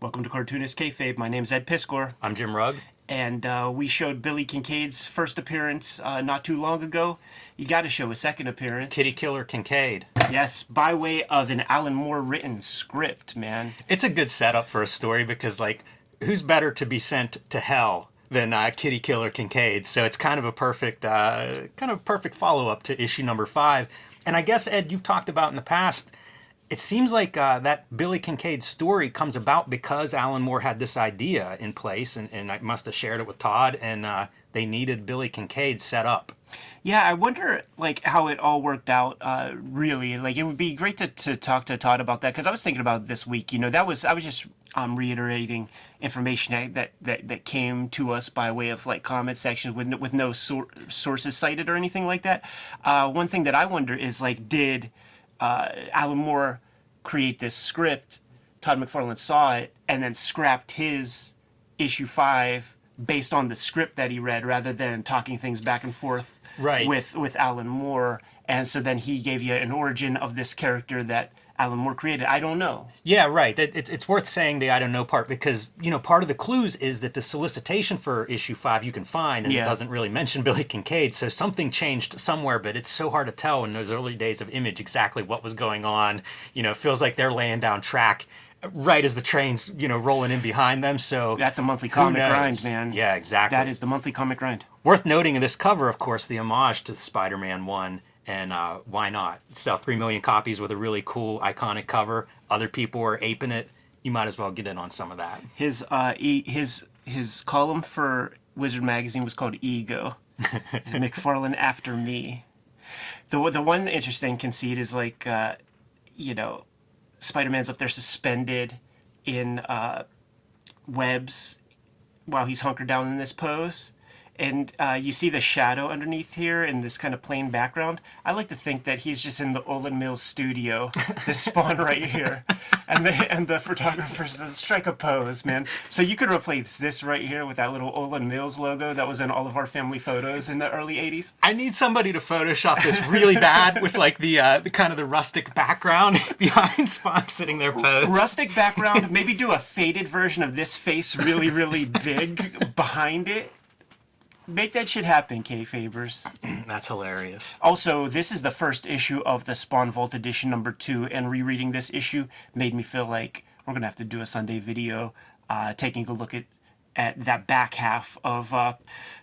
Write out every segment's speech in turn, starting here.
Welcome to Cartoonist Kayfabe. My name's Ed Piskor, I'm Jim Rugg. and uh, we showed Billy Kincaid's first appearance uh, not too long ago. You got to show a second appearance. Kitty Killer Kincaid. Yes, by way of an Alan Moore written script, man. It's a good setup for a story because, like, who's better to be sent to hell than uh, Kitty Killer Kincaid? So it's kind of a perfect, uh, kind of perfect follow up to issue number five. And I guess Ed, you've talked about in the past. It seems like uh, that Billy Kincaid story comes about because Alan Moore had this idea in place, and, and I must have shared it with Todd, and uh, they needed Billy Kincaid set up. Yeah, I wonder like how it all worked out. Uh, really, like it would be great to, to talk to Todd about that because I was thinking about this week. You know, that was I was just um, reiterating information that, that that came to us by way of like comment sections with no, with no sor- sources cited or anything like that. Uh, one thing that I wonder is like, did uh, Alan Moore create this script? Todd McFarlane saw it and then scrapped his issue five based on the script that he read rather than talking things back and forth Right. with with Alan Moore and so then he gave you an origin of this character that Alan Moore created I don't know Yeah, right. It's, it's worth saying the I don't know part because, you know, part of the clues is that the solicitation for issue five you can find and Yeah. it doesn't really mention Billy Kincaid. So something changed somewhere, but it's so hard to tell in those early days of Image exactly what was going on. You know, it feels like they're laying down track right as the train's, you know, rolling in behind them. So that's a monthly comic grind man Yeah, exactly. that is the monthly comic grind Worth noting in this cover, of course, the homage to Spider Man 1. And uh, why not? Sell 3 million copies with a really cool, iconic cover. Other people are aping it. You might as well get in on some of that. his uh e- his his column for Wizard magazine was called Ego McFarlane after me the the one interesting conceit is like uh you know Spider-Man's up there suspended in uh webs while he's hunkered down in this pose. And uh, you see the shadow underneath here in this kind of plain background. I like to think that he's just in the Olan Mills studio, this spawn right here, and the and the photographer says, "Strike a pose, man." So you could replace this right here with that little Olan Mills logo that was in all of our family photos in the early '80s. I need somebody to Photoshop this really bad with like the uh, the kind of the rustic background behind Spawn sitting there posed. Rustic background, maybe do a faded version of this face, really, really big behind it. Make that shit happen, Kayfabers. That's hilarious. Also, this is the first issue of the Spawn Vault edition number two, and rereading this issue made me feel like we're gonna have to do a Sunday video, uh, taking a look at at that back half of uh,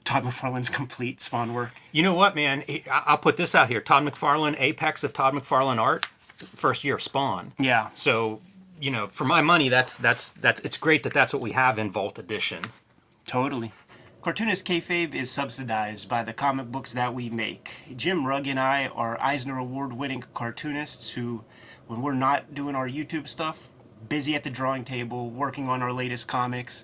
Todd McFarlane's complete Spawn work. You know what, man? I'll put this out here. Todd McFarlane, apex of Todd McFarlane art, first year of Spawn. Yeah, So, you know, for my money, that's that's that's it's great that that's what we have in Vault Edition. totally. Cartoonist Kayfabe is subsidized by the comic books that we make. Jim Rugg and I are Eisner Award winning cartoonists who, when we're not doing our YouTube stuff, busy at the drawing table working on our latest comics.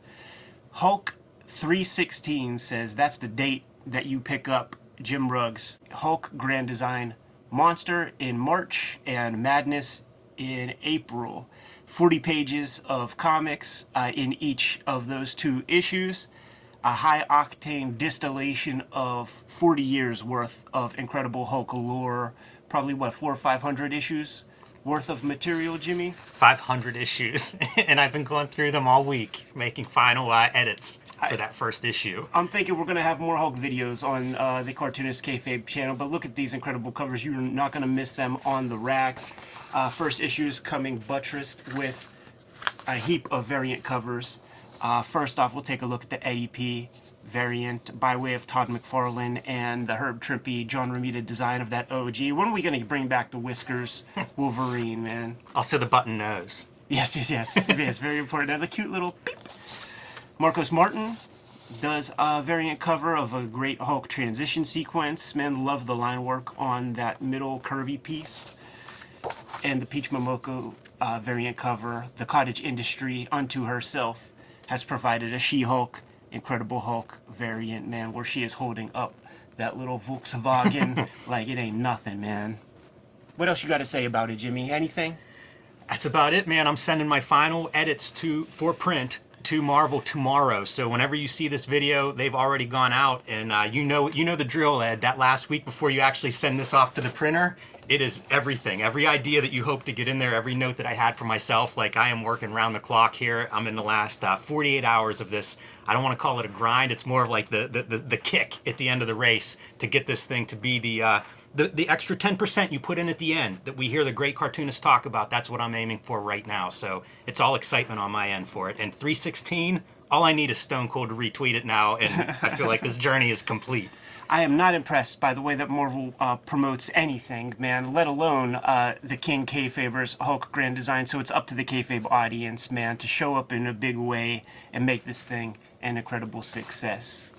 Hulk 316 says that's the date that you pick up Jim Rugg's Hulk Grand Design Monster in March and Madness in April. 40 pages of comics uh, in each of those two issues. A high octane distillation of 40 years worth of incredible Hulk lore. Probably what, four or 500 issues worth of material, Jimmy? 500 issues, and I've been going through them all week, making final uh, edits for that first issue. I'm thinking we're gonna have more Hulk videos on uh, the Cartoonist Kayfabe channel, but look at these incredible covers. You're not gonna miss them on the racks. Uh, first issue is coming buttressed with a heap of variant covers. Uh, first off, we'll take a look at the Eddie P variant by way of Todd McFarlane and the Herb Trimpe, John Romita design of that OG. When are we gonna bring back the Whiskers Wolverine, man? Also, the button nose. Yes, yes, yes. yes, very important. And the cute little beep. Marcos Martin does a variant cover of a great Hulk transition sequence. Man, love the line work on that middle curvy piece. And the Peach Momoko uh, variant cover, the cottage industry unto herself has provided a She-Hulk, Incredible Hulk variant, man, where she is holding up that little Volkswagen like it ain't nothing, man. What else you got to say about it, Jimmy? Anything? That's about it, man. I'm sending my final edits to for print to Marvel tomorrow. So whenever you see this video, they've already gone out, and uh, you know you know the drill, Ed. That last week before you actually send this off to the printer, it is everything. Every idea that you hope to get in there, every note that I had for myself. Like I am working round the clock here. I'm in the last uh, 48 hours of this. I don't want to call it a grind. It's more of like the, the the, the kick at the end of the race to get this thing to be the. Uh, the, the extra 10% you put in at the end that we hear the great cartoonists talk about, that's what I'm aiming for right now. So it's all excitement on my end for it. And 316, all I need is Stone Cold to retweet it now, and I feel like this journey is complete. I am not impressed by the way that Marvel uh, promotes anything, man. Let alone uh, the King Kayfaber's Hulk Grand Design. So it's up to the kayfabe audience, man, to show up in a big way and make this thing an incredible success.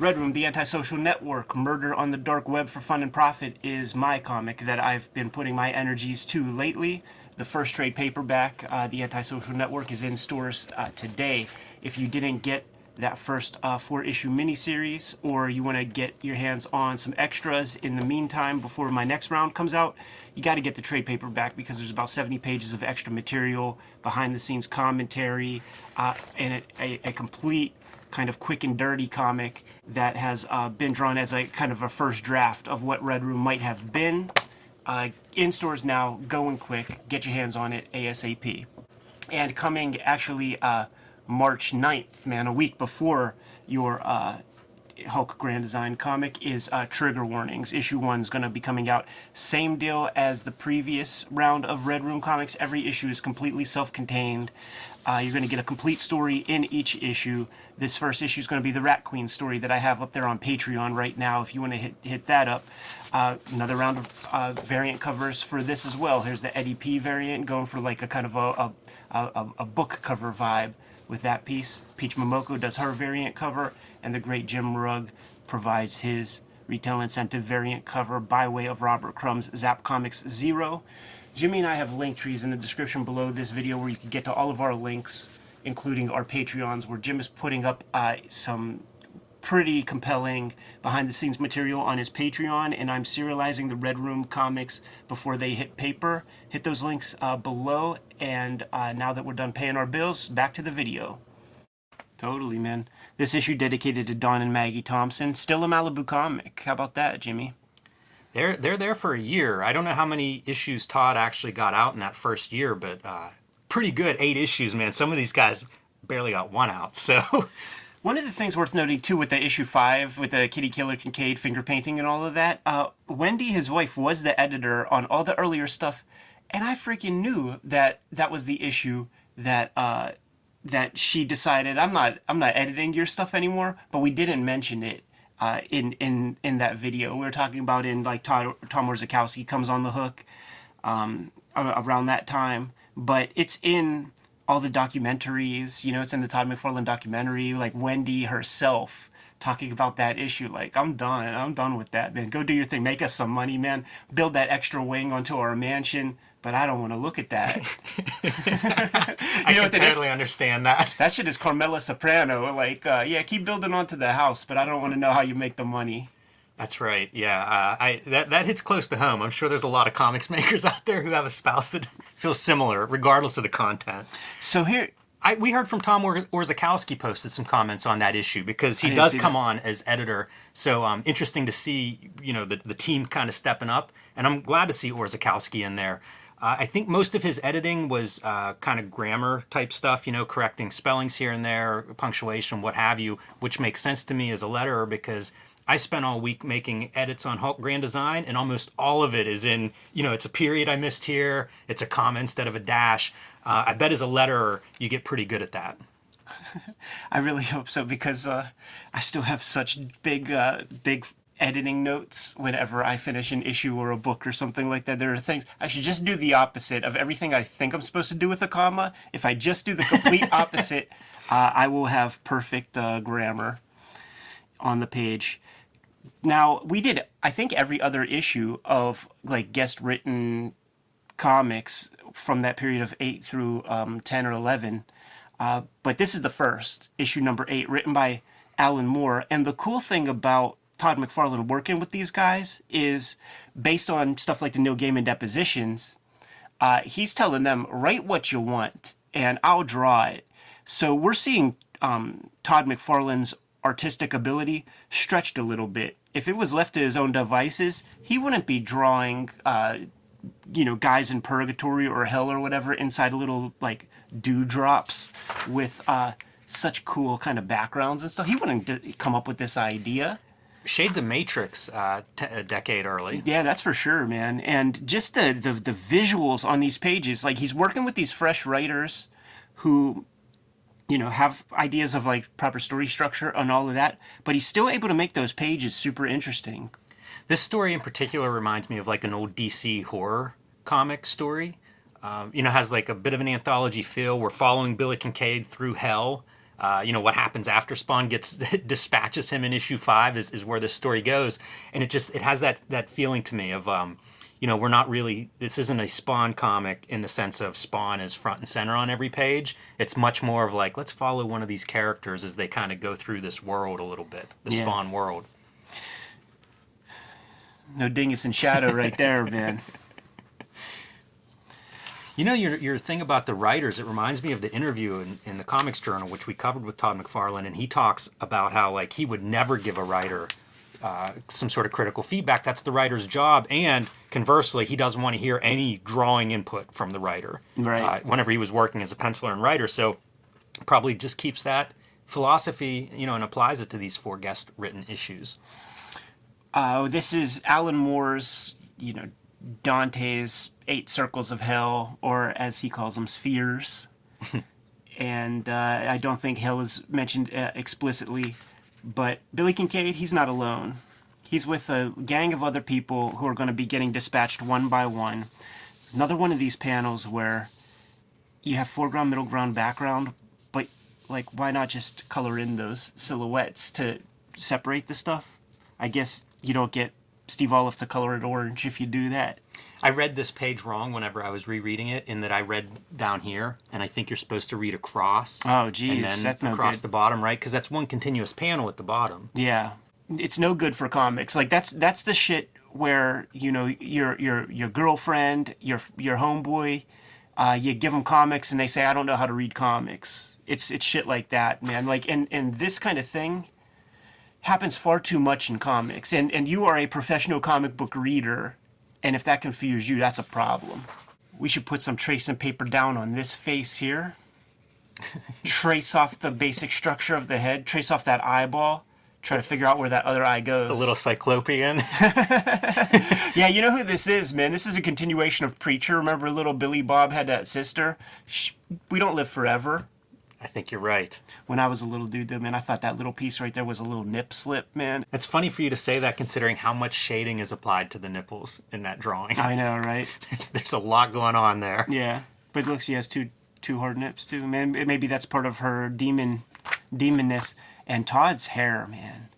Red Room, the Antisocial Network, Murder on the Dark Web for Fun and Profit is my comic that I've been putting my energies to lately. The first trade paperback, uh, The Antisocial Network, is in stores uh, today. If you didn't get that first uh, four issue miniseries, or you want to get your hands on some extras in the meantime before my next round comes out, you got to get the trade paperback because there's about 70 pages of extra material, behind the scenes commentary, uh, and a, a, complete kind of quick and dirty comic that has uh, been drawn as a kind of a first draft of what Red Room might have been. Uh, in stores now, going quick, get your hands on it ASAP. And coming actually uh, March 9th, man, a week before your uh, Hulk Grand Design comic is uh, Trigger Warnings. Issue 1 is going to be coming out. Same deal as the previous round of Red Room comics. Every issue is completely self contained. Uh, you're going to get a complete story in each issue. This first issue is going to be the Rat Queen story that I have up there on Patreon right now. If you want to hit hit that up, uh, another round of uh, variant covers for this as well. Here's the Eddie P variant going for like a kind of a a, a, a book cover vibe with that piece. Peach Momoko does her variant cover, and the great Jim Rugg provides his retail incentive variant cover by way of Robert Crumb's Zap Comics Zero. Jimmy and I have link trees in the description below this video where you can get to all of our links, including our Patreons, where Jim is putting up uh, some pretty compelling behind the scenes material on his Patreon, and I'm serializing the Red Room comics before they hit paper. Hit those links uh, below, and uh, now that we're done paying our bills, back to the video. Totally, man. This issue dedicated to Don and Maggie Thompson. Still a Malibu comic. How about that, Jimmy? They're they're there for a year. I don't know how many issues Todd actually got out in that first year, but uh, pretty good. Eight issues, man. Some of these guys barely got one out. So. One of the things worth noting too with the issue five, with the Kitty Killer Kincaid finger painting and all of that, uh, Wendy, his wife, was the editor on all the earlier stuff, and I freaking knew that that was the issue that uh, that she decided I'm not I'm not editing your stuff anymore. But we didn't mention it uh, in in in that video. We were talking about in like Todd, Tom Orzechowski comes on the hook um, around that time, but it's in all the documentaries. You know, it's in the Todd McFarlane documentary. Like Wendy herself talking about that issue. Like I'm done. I'm done with that, man. Go do your thing. Make us some money, man. Build that extra wing onto our mansion but I don't want to look at that. I know can totally understand that. That shit is Carmela Soprano. Like, uh, yeah, keep building onto the house, but I don't want to know how you make the money. That's right. Yeah, uh, I that that hits close to home. I'm sure there's a lot of comics makers out there who have a spouse that feels similar, regardless of the content. So here, I, we heard from Tom Or- Orzechowski posted some comments on that issue because he does come that. on as editor. So um, interesting to see, you know, the, the team kind of stepping up, and I'm glad to see Orzechowski in there. Uh, I think most of his editing was uh, kind of grammar type stuff, you know, correcting spellings here and there, punctuation, what have you, which makes sense to me as a letterer because I spent all week making edits on Hulk Grand Design, and almost all of it is in, you know, it's a period I missed here, it's a comma instead of a dash. Uh, I bet as a letterer, you get pretty good at that. I really hope so because uh, I still have such big, uh, big editing notes whenever I finish an issue or a book or something like that. There are things I should just do the opposite of everything I think I'm supposed to do with a comma. If I just do the complete opposite, uh, I will have perfect uh, grammar on the page. Now, we did, I think, every other issue of like guest written comics from that period of 8 through um, 10 or 11. Uh, but this is the first, issue number 8, written by Alan Moore. And the cool thing about Todd McFarlane working with these guys is based on stuff like the Neil Gaiman depositions. Uh, he's telling them write what you want, and I'll draw it. So we're seeing um, Todd McFarlane's artistic ability stretched a little bit. If it was left to his own devices, he wouldn't be drawing, uh, you know, guys in purgatory or hell or whatever inside little like dewdrops with uh, such cool kind of backgrounds and stuff. He wouldn't d- come up with this idea. Shades of Matrix, uh, t- a decade early. Yeah, that's for sure, man. And just the, the the visuals on these pages, like he's working with these fresh writers who you know have ideas of like proper story structure and all of that, but he's still able to make those pages super interesting. This story in particular reminds me of like an old DC horror comic story. Um, you know, has like a bit of an anthology feel. We're following Billy Kincaid through hell. Uh, you know what happens after Spawn gets dispatches him in issue five is, is where this story goes, and it just it has that that feeling to me of um, you know we're not really this isn't a Spawn comic in the sense of Spawn is front and center on every page. It's much more of like let's follow one of these characters as they kind of go through this world a little bit, the Yeah. Spawn world. No dingus and shadow right there, man. You know, your, your thing about the writers, it reminds me of the interview in, in the Comics Journal, which we covered with Todd McFarlane, and he talks about how, like, he would never give a writer uh, some sort of critical feedback. That's the writer's job. And conversely, he doesn't want to hear any drawing input from the writer Right. uh, whenever he was working as a penciler and writer. So probably just keeps that philosophy, you know, and applies it to these four guest written issues. Uh, this is Alan Moore's, you know, Dante's Eight Circles of Hell, or as he calls them, spheres. and uh, I don't think hell is mentioned uh, explicitly, but Billy Kincaid, he's not alone. He's with a gang of other people who are going to be getting dispatched one by one. Another one of these panels where you have foreground, middle ground, background, but like, why not just color in those silhouettes to separate the stuff? I guess you don't get Steve Oliff to color it orange if you do that. I read this page wrong whenever I was rereading it, in that I read down here, and I think you're supposed to read across. Oh, geez, and then that's no across good. the bottom, right? Because that's one continuous panel at the bottom. Yeah, it's no good for comics. Like that's that's the shit where you know your your your girlfriend, your your homeboy, uh, you give them comics and they say I don't know how to read comics. It's it's shit like that, man. Like and and this kind of thing happens far too much in comics. And and you are a professional comic book reader, and if that confuses you, that's a problem. We should put some tracing paper down on this face here. trace off the basic structure of the head, trace off that eyeball, try to figure out where that other eye goes. A little cyclopean. Yeah, you know who this is, man. This is a continuation of Preacher. Remember, little Billy Bob had that sister. Sh we don't live forever. I think you're right. When I was a little dude, though, man, I thought that little piece right there was a little nip slip, man. It's funny for you to say that, considering how much shading is applied to the nipples in that drawing. I know, right? There's, there's a lot going on there. Yeah, but look, she has two two hard nips too. Man, maybe that's part of her demon demonness. And Todd's hair, man.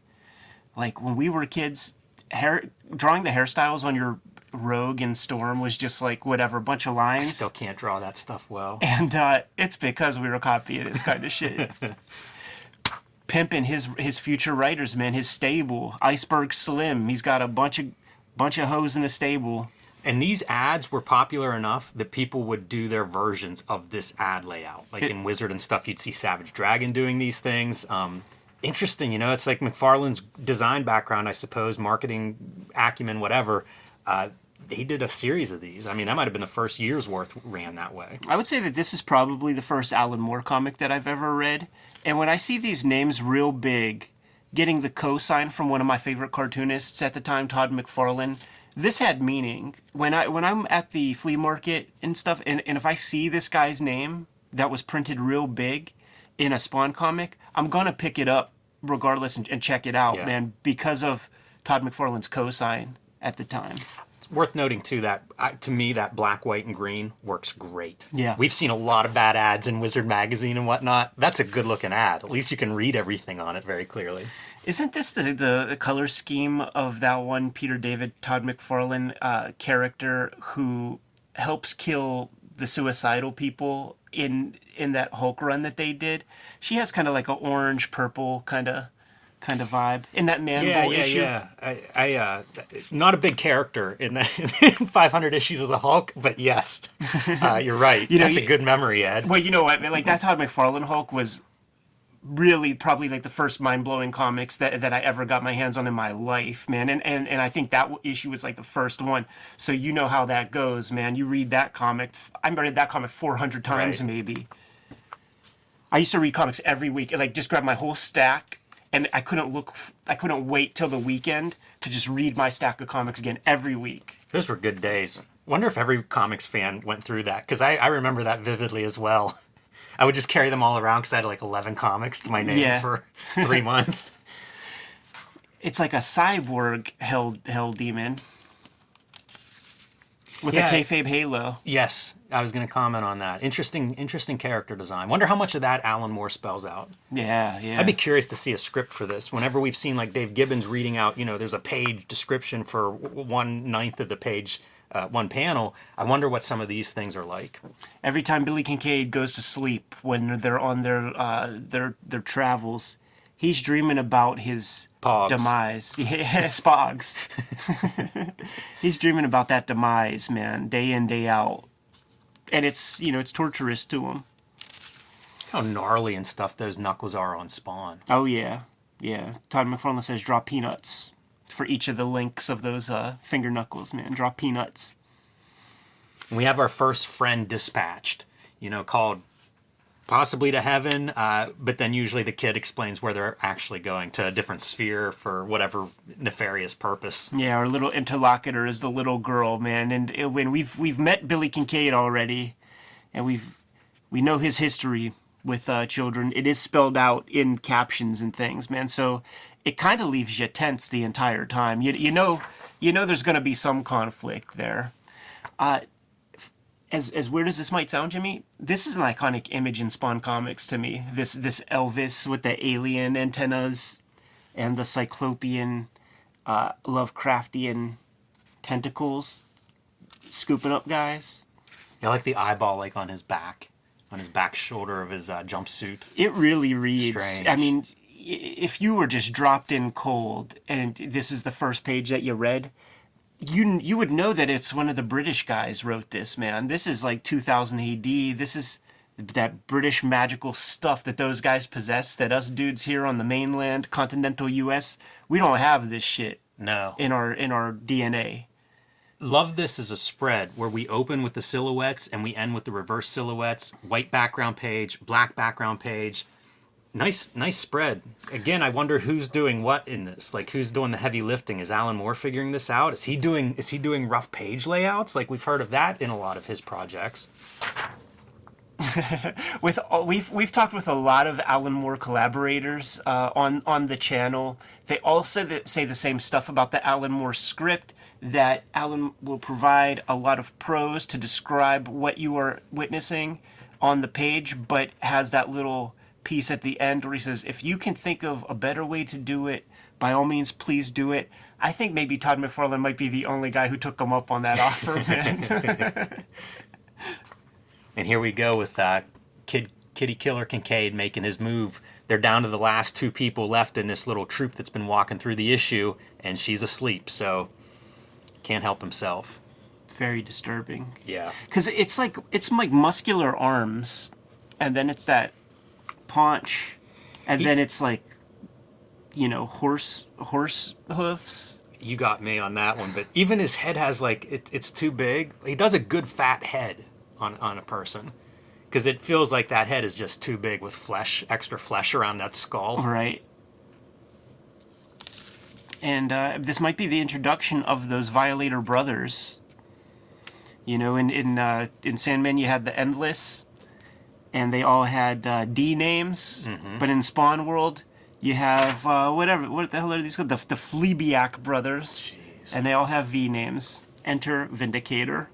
Like when we were kids, hair drawing the hairstyles on your Rogue and Storm was just like whatever, a bunch of lines. I Still can't draw that stuff well. and uh, it's because we were copying this kind of shit. Pimping his his future writers, man. His stable, Iceberg Slim. He's got a bunch of bunch of hoes in the stable. And these ads were popular enough that people would do their versions of this ad layout. Like It- in Wizard and stuff, you'd see Savage Dragon doing these things. Um, interesting, you know, it's like McFarlane's design background, I suppose, marketing acumen, whatever. Uh, he did a series of these. I mean, that might have been the first year's worth ran that way. I would say that this is probably the first Alan Moore comic that I've ever read. And when I see these names real big, getting the cosign from one of my favorite cartoonists at the time, Todd McFarlane, this had meaning. When I when I'm at the flea market and stuff, and, and if I see this guy's name that was printed real big in a Spawn comic, I'm gonna pick it up regardless and, and check it out, Yeah. man, because of Todd McFarlane's cosign at the time. It's worth noting too that uh, to me that black, white, and green works great. Yeah. we've seen a lot of bad ads in Wizard magazine and whatnot. That's a good looking ad. At least you can read everything on it very clearly. Isn't this the, the, color scheme of that one Peter David Todd McFarlane uh, character who helps kill the suicidal people in in that Hulk run that they did? She has kind of like a orange purple kind of kind of vibe in that man Yeah, yeah, issue. yeah. I, I uh, not a big character in the in 500 issues of the Hulk, but yes, uh, you're right. You know, That's a good memory, Ed. Well, you know what? Like that Todd McFarlane Hulk was really probably like the first mind-blowing comics that, that I ever got my hands on in my life, man. And, and and I think that issue was like the first one. So you know how that goes, man. You read that comic. I read that comic 400 times Right. maybe. I used to read comics every week, like just grab my whole stack, and I couldn't look. I couldn't wait till the weekend to just read my stack of comics again every week. Those were good days. Wonder if every comics fan went through that because I, I remember that vividly as well. I would just carry them all around because I had like 11 comics to my name Yeah. for three months. It's like a cyborg hell hell demon with Yeah. a kayfabe halo. Yes, I was going to comment on that. Interesting, interesting character design. Wonder how much of that Alan Moore spells out. Yeah, yeah. I'd be curious to see a script for this. Whenever we've seen like Dave Gibbons reading out, you know, there's a page description for one ninth of the page, uh, one panel. I wonder what some of these things are like. Every time Billy Kincaid goes to sleep when they're on their uh, their their travels, he's dreaming about his Pogs. demise. Yeah, Spogs. he's dreaming about that demise, man, day in day out, and it's you know it's torturous to him. How gnarly and stuff those knuckles are on Spawn. Oh yeah, yeah. Todd McFarlane says draw peanuts for each of the links of those uh, finger knuckles, man. Draw peanuts. We have our first friend dispatched, you know, called possibly to heaven, uh, but then usually the kid explains where they're actually going to a different sphere for whatever nefarious purpose. Yeah, our little interlocutor is the little girl, man. And when we've we've met Billy Kincaid already, and we've we know his history with uh, children. It is spelled out in captions and things, man. So it kind of leaves you tense the entire time. You you know you know there's going to be some conflict there. Uh, as as weird as this might sound, Jimmy, this is an iconic image in Spawn comics to me. This this Elvis with the alien antennas and the cyclopean uh, Lovecraftian tentacles scooping up guys. Yeah, like the eyeball like on his back, on his back shoulder of his uh, jumpsuit. It really reads. Strange. I mean, if you were just dropped in cold and this is the first page that you read, you you would know that it's one of the British guys wrote this. Man, this is like 2000 AD. This is that British magical stuff that those guys possess. That us dudes here on the mainland, continental U.S., we don't have this shit No. in our in our DNA. Love this as a spread where we open with the silhouettes and we end with the reverse silhouettes, white background page, black background page. Nice, nice spread. Again, I wonder who's doing what in this. Like, who's doing the heavy lifting? Is Alan Moore figuring this out? Is he doing? Is he doing rough page layouts? Like we've heard of that in a lot of his projects. with all- we've we've talked with a lot of Alan Moore collaborators uh, on on the channel. They all say say the same stuff about the Alan Moore script. That Alan will provide a lot of prose to describe what you are witnessing on the page, but has that little piece at the end where he says, "If you can think of a better way to do it, by all means, please do it." I think maybe Todd McFarlane might be the only guy who took him up on that offer, man. And here we go with uh, Kid Kitty Killer Kincaid making his move. They're down to the last two people left in this little troop that's been walking through the issue, and she's asleep, so can't help himself. Very disturbing. Yeah. because it's like it's like muscular arms, and then it's that paunch, and He- then it's like, you know, horse horse hoofs. You got me on that one, but even his head has like it, it's too big. He does a good fat head on on a person because it feels like that head is just too big with flesh, extra flesh around that skull. Right. And uh, this might be the introduction of those Violator brothers. You know, in in uh, in Sandman you had the Endless, and they all had uh, D names. But in Spawn World, you have uh, whatever. What the hell are these called? The the Phlebiac brothers, Jeez. and they all have V names. Enter Vindicator.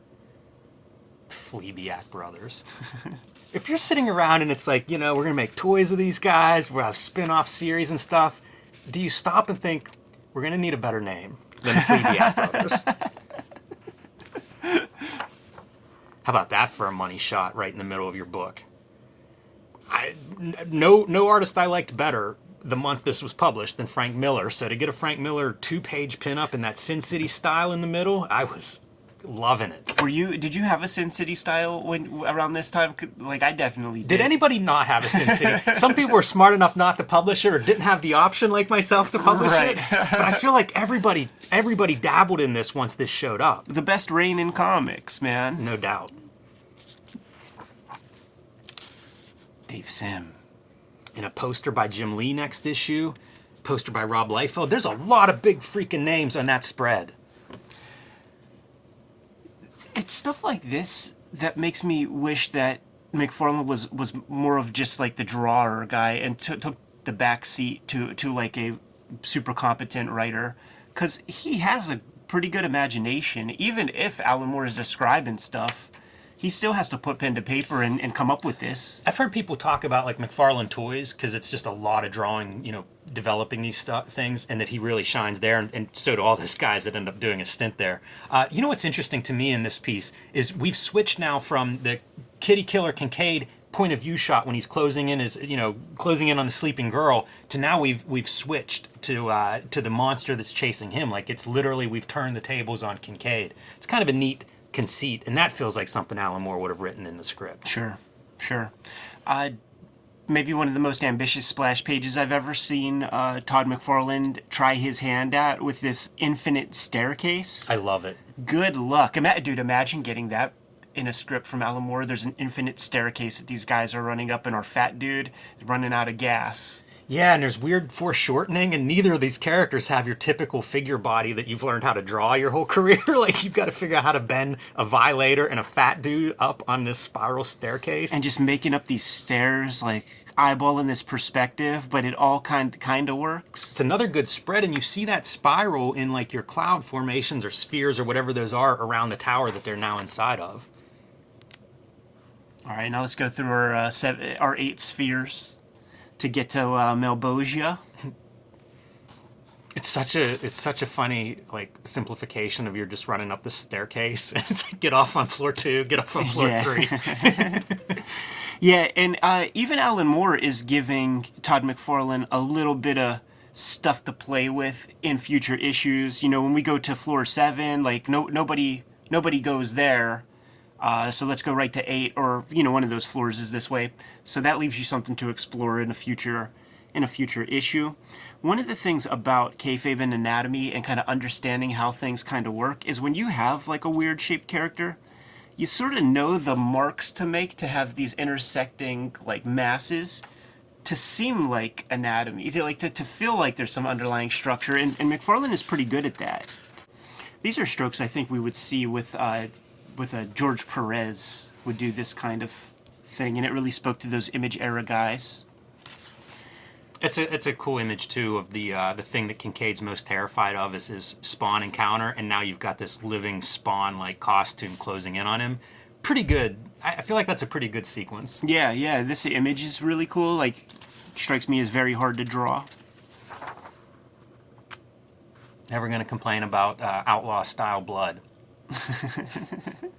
Phlebiac Brothers. if you're sitting around and it's like, you know, we're gonna make toys of these guys, we'll have spin-off series and stuff, do you stop and think we're gonna need a better name than Phlebiac Brothers? How about that for a money shot right in the middle of your book? I, no, no artist I liked better the month this was published than Frank Miller. So to get a Frank Miller two-page pinup in that Sin City style in the middle, I was loving it. Were you? Did you have a Sin City style when around this time? Like I definitely did. Did anybody not have a Sin City? Some people were smart enough not to publish it or didn't have the option like myself to publish Right. it. But I feel like everybody everybody dabbled in this once this showed up. The best reign in comics, man. No doubt. Dave Sim. And a poster by Jim Lee next issue, poster by Rob Liefeld. There's a lot of big freaking names on that spread. It's stuff like this that makes me wish that McFarlane was was more of just like the drawer guy and took took the back seat to to like a super competent writer because he has a pretty good imagination. Even if Alan Moore is describing stuff, he still has to put pen to paper and, and come up with this. I've heard people talk about like McFarlane toys because it's just a lot of drawing, you know, developing these stuff things, and that he really shines there, and, and so do all those guys that end up doing a stint there. Uh, you know what's interesting to me in this piece is we've switched now from the Kitty Killer Kincaid point of view shot when he's closing in his, you know, closing in on the sleeping girl to now we've we've switched to uh, to the monster that's chasing him. Like it's literally we've turned the tables on Kincaid. It's kind of a neat conceit, and that feels like something Alan Moore would have written in the script. Sure, sure. Uh, maybe one of the most ambitious splash pages I've ever seen uh, Todd McFarlane try his hand at with this infinite staircase. I love it. Good luck. Ima- dude, imagine getting that in a script from Alan Moore. There's an infinite staircase that these guys are running up, and our fat dude is running out of gas. Yeah, and there's weird foreshortening, and neither of these characters have your typical figure body that you've learned how to draw your whole career. like you've got to figure out how to bend a violator and a fat dude up on this spiral staircase. And just making up these stairs, like eyeballing this perspective, but it all kind kind of works. it's another good spread, and you see that spiral in like your cloud formations or spheres or whatever those are around the tower that they're now inside of. All right, now let's go through our uh, seven, our eight spheres to get to uh, Malebolgia. It's such a it's such a funny like simplification of you're just running up the staircase and it's like get off on floor two, get off on floor Yeah. three. Yeah, and uh, even Alan Moore is giving Todd McFarlane a little bit of stuff to play with in future issues. You know, when we go to floor seven, like no nobody nobody goes there. Uh, so let's go right to eight, or you know, one of those floors is this way. So that leaves you something to explore in a future in a future issue. One of the things about kayfabe and anatomy and kind of understanding how things kind of work is when you have like a weird shaped character, you sort of know the marks to make to have these intersecting like masses to seem like anatomy, to, like to, to feel like there's some underlying structure, and, and McFarlane is pretty good at that. These are strokes I think we would see with uh, with a George Perez would do this kind of thing, and it really spoke to those image era guys. It's a it's a cool image too of the uh, the thing that Kincaid's most terrified of is his spawn encounter, and now you've got this living spawn like costume closing in on him. Pretty good. I, I feel like that's a pretty good sequence. Yeah, yeah, this image is really cool. Like, strikes me as very hard to draw. Never gonna complain about uh, outlaw style blood.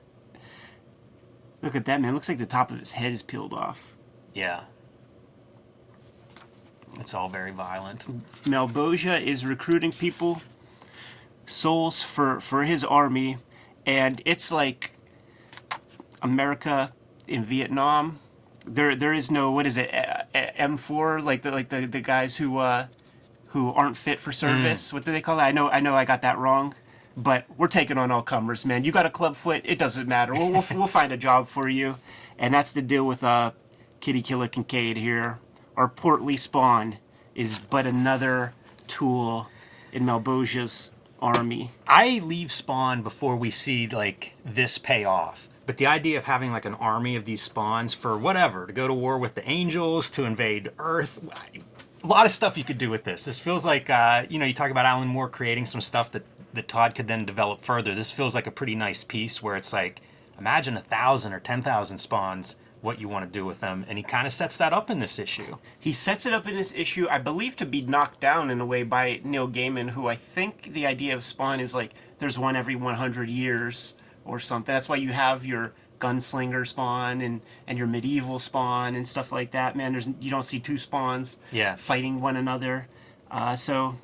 Look at that man. Looks like the top of his head is peeled off. Yeah. It's all very violent. Malebolgia is recruiting people, souls for for his army, and it's like America in Vietnam. There there is no what is it M four like the like the, the guys who uh, who aren't fit for service. What do they call that? I know I know I got that wrong. But we're taking on all comers, man. You got a club foot, it doesn't matter. We'll, we'll, we'll find a job for you. And that's the deal with uh, Kitty Killer Kincaid here. Our portly spawn is but another tool in Malebolgia's army. I leave Spawn before we see like this pay off. But the idea of having like an army of these spawns for whatever to go to war with the angels, to invade Earth, a lot of stuff you could do with this. This feels like uh, you know you talk about Alan Moore creating some stuff that that Todd could then develop further. This feels like a pretty nice piece where it's like imagine a thousand or ten thousand spawns, what you want to do with them, and he kind of sets that up in this issue. He sets it up in this issue, I believe, to be knocked down in a way by Neil Gaiman, who I think the idea of Spawn is like there's one every 100 years or something. That's why you have your gunslinger spawn and, and your medieval spawn and stuff like that. Man, there's you don't see two spawns Yeah. fighting one another. Uh, so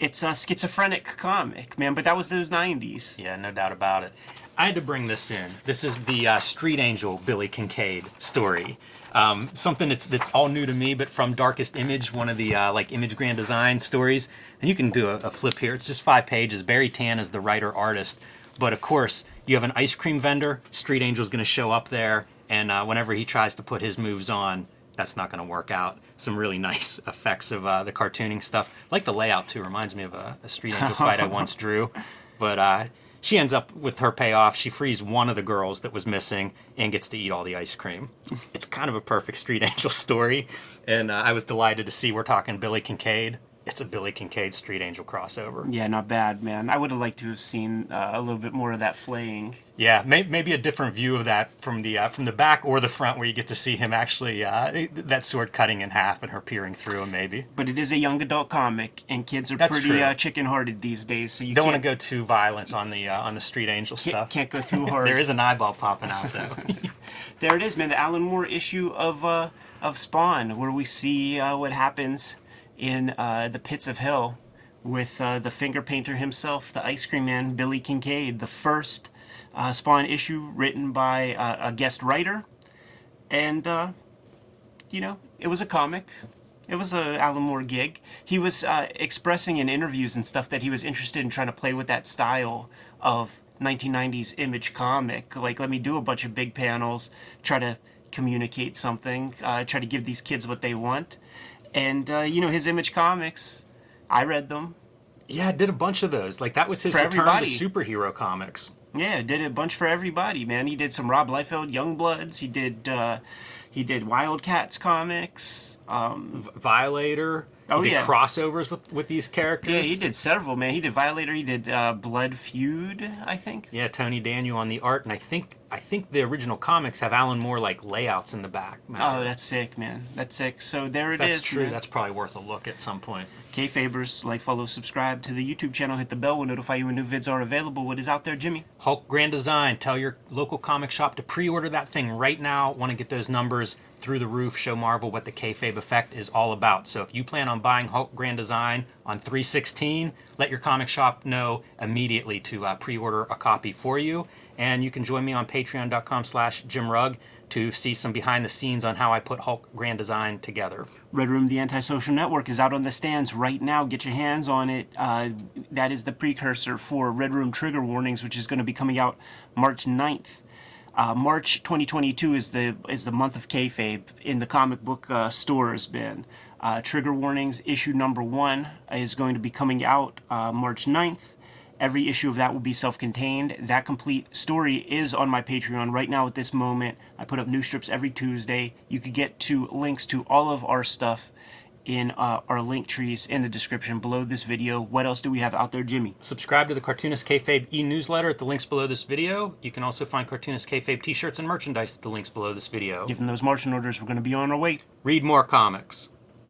it's a schizophrenic comic, man. But that was those '90s. Yeah, no doubt about it. I had to bring this in. This is the uh, Street Angel Billy Kincaid story. Um, something that's that's all new to me, but from Darkest Image, one of the uh, like Image Grand Design stories. And you can do a, a flip here. It's just five pages. Barry Tan is the writer artist, but of course you have an ice cream vendor. Street Angel's going to show up there, and uh, whenever he tries to put his moves on, that's not going to work out. Some really nice effects of uh, the cartooning stuff. like the layout too. Reminds me of a, a Street Angel fight I once drew. But uh, she ends up with her payoff. She frees one of the girls that was missing and gets to eat all the ice cream. It's kind of a perfect Street Angel story, and uh, I was delighted to see we're talking Billy Kincaid. It's a Billy Kincaid Street Angel crossover. Yeah, not bad, man. I would have liked to have seen uh, a little bit more of that flaying. Yeah, may, maybe a different view of that from the uh, from the back or the front, where you get to see him actually uh, that sword cutting in half and her peering through him. Maybe But it is a young adult comic, and kids are That's pretty uh, chicken-hearted these days. So you don't want to go too violent on the uh, on the Street Angel can't, stuff. can't go too hard. There is an eyeball popping out though. There it is, man. The Alan Moore issue of uh, of Spawn, where we see uh, what happens in uh, the pits of hell with uh, the finger painter himself, the ice cream man, Billy Kincaid. The first uh, Spawn issue written by uh, a guest writer, and uh, you know, it was a comic. It was a Alan Moore gig. He was uh, expressing in interviews and stuff that he was interested in trying to play with that style of 1990s image comic. Like, let me do a bunch of big panels, try to communicate something, uh, try to give these kids what they want. And uh, you know, his image comics, I read them. yeah, I did a bunch of those. Like that was his For return everybody. to superhero comics. Yeah, did a bunch for everybody, man. He did some Rob Liefeld Youngbloods. He did uh, he did Wildcats comics. Um, V- Violator. Oh, he did yeah. crossovers with with these characters. yeah, he did several, man. He did Violator. He did uh, Blood Feud, I think. Yeah, Tony Daniel on the art, and I think I think the original comics have Alan Moore like layouts in the back. Oh, that's sick, man. That's sick. So there it is. that's true. man. That's probably worth a look at some point. Kayfabers, like, follow, subscribe to the YouTube channel. Hit the bell. We'll notify you when new vids are available. What is out there, Jimmy? Hulk Grand Design. Tell your local comic shop to pre-order that thing right now. Want to get those numbers through the roof? Show Marvel what the kayfabe effect is all about. So if you plan on buying Hulk Grand Design on 316, let your comic shop know immediately to uh, pre-order a copy for you. And you can join me on Patreon.com/slash Jim Rugg to see some behind the scenes on how I put Hulk Grand Design together. Red Room, the Antisocial Network, is out on the stands right now. Get your hands on it. Uh, that is the precursor for Red Room Trigger Warnings, which is going to be coming out March 9th. Uh, March 2022 is the is the month of kayfabe in the comic book uh, stores. Been uh, Trigger Warnings issue number one is going to be coming out uh, March 9th. Every issue of that will be self contained. That complete story is on my Patreon right now at this moment. I put up new strips every Tuesday. You could get to links to all of our stuff in uh, our link trees in the description below this video. What else do we have out there, Jimmy? Subscribe to the Cartoonist Kayfabe e-newsletter at the links below this video. You can also find Cartoonist Kayfabe t-shirts and merchandise at the links below this video. Given those marching orders, we're going to be on our way. Read more comics.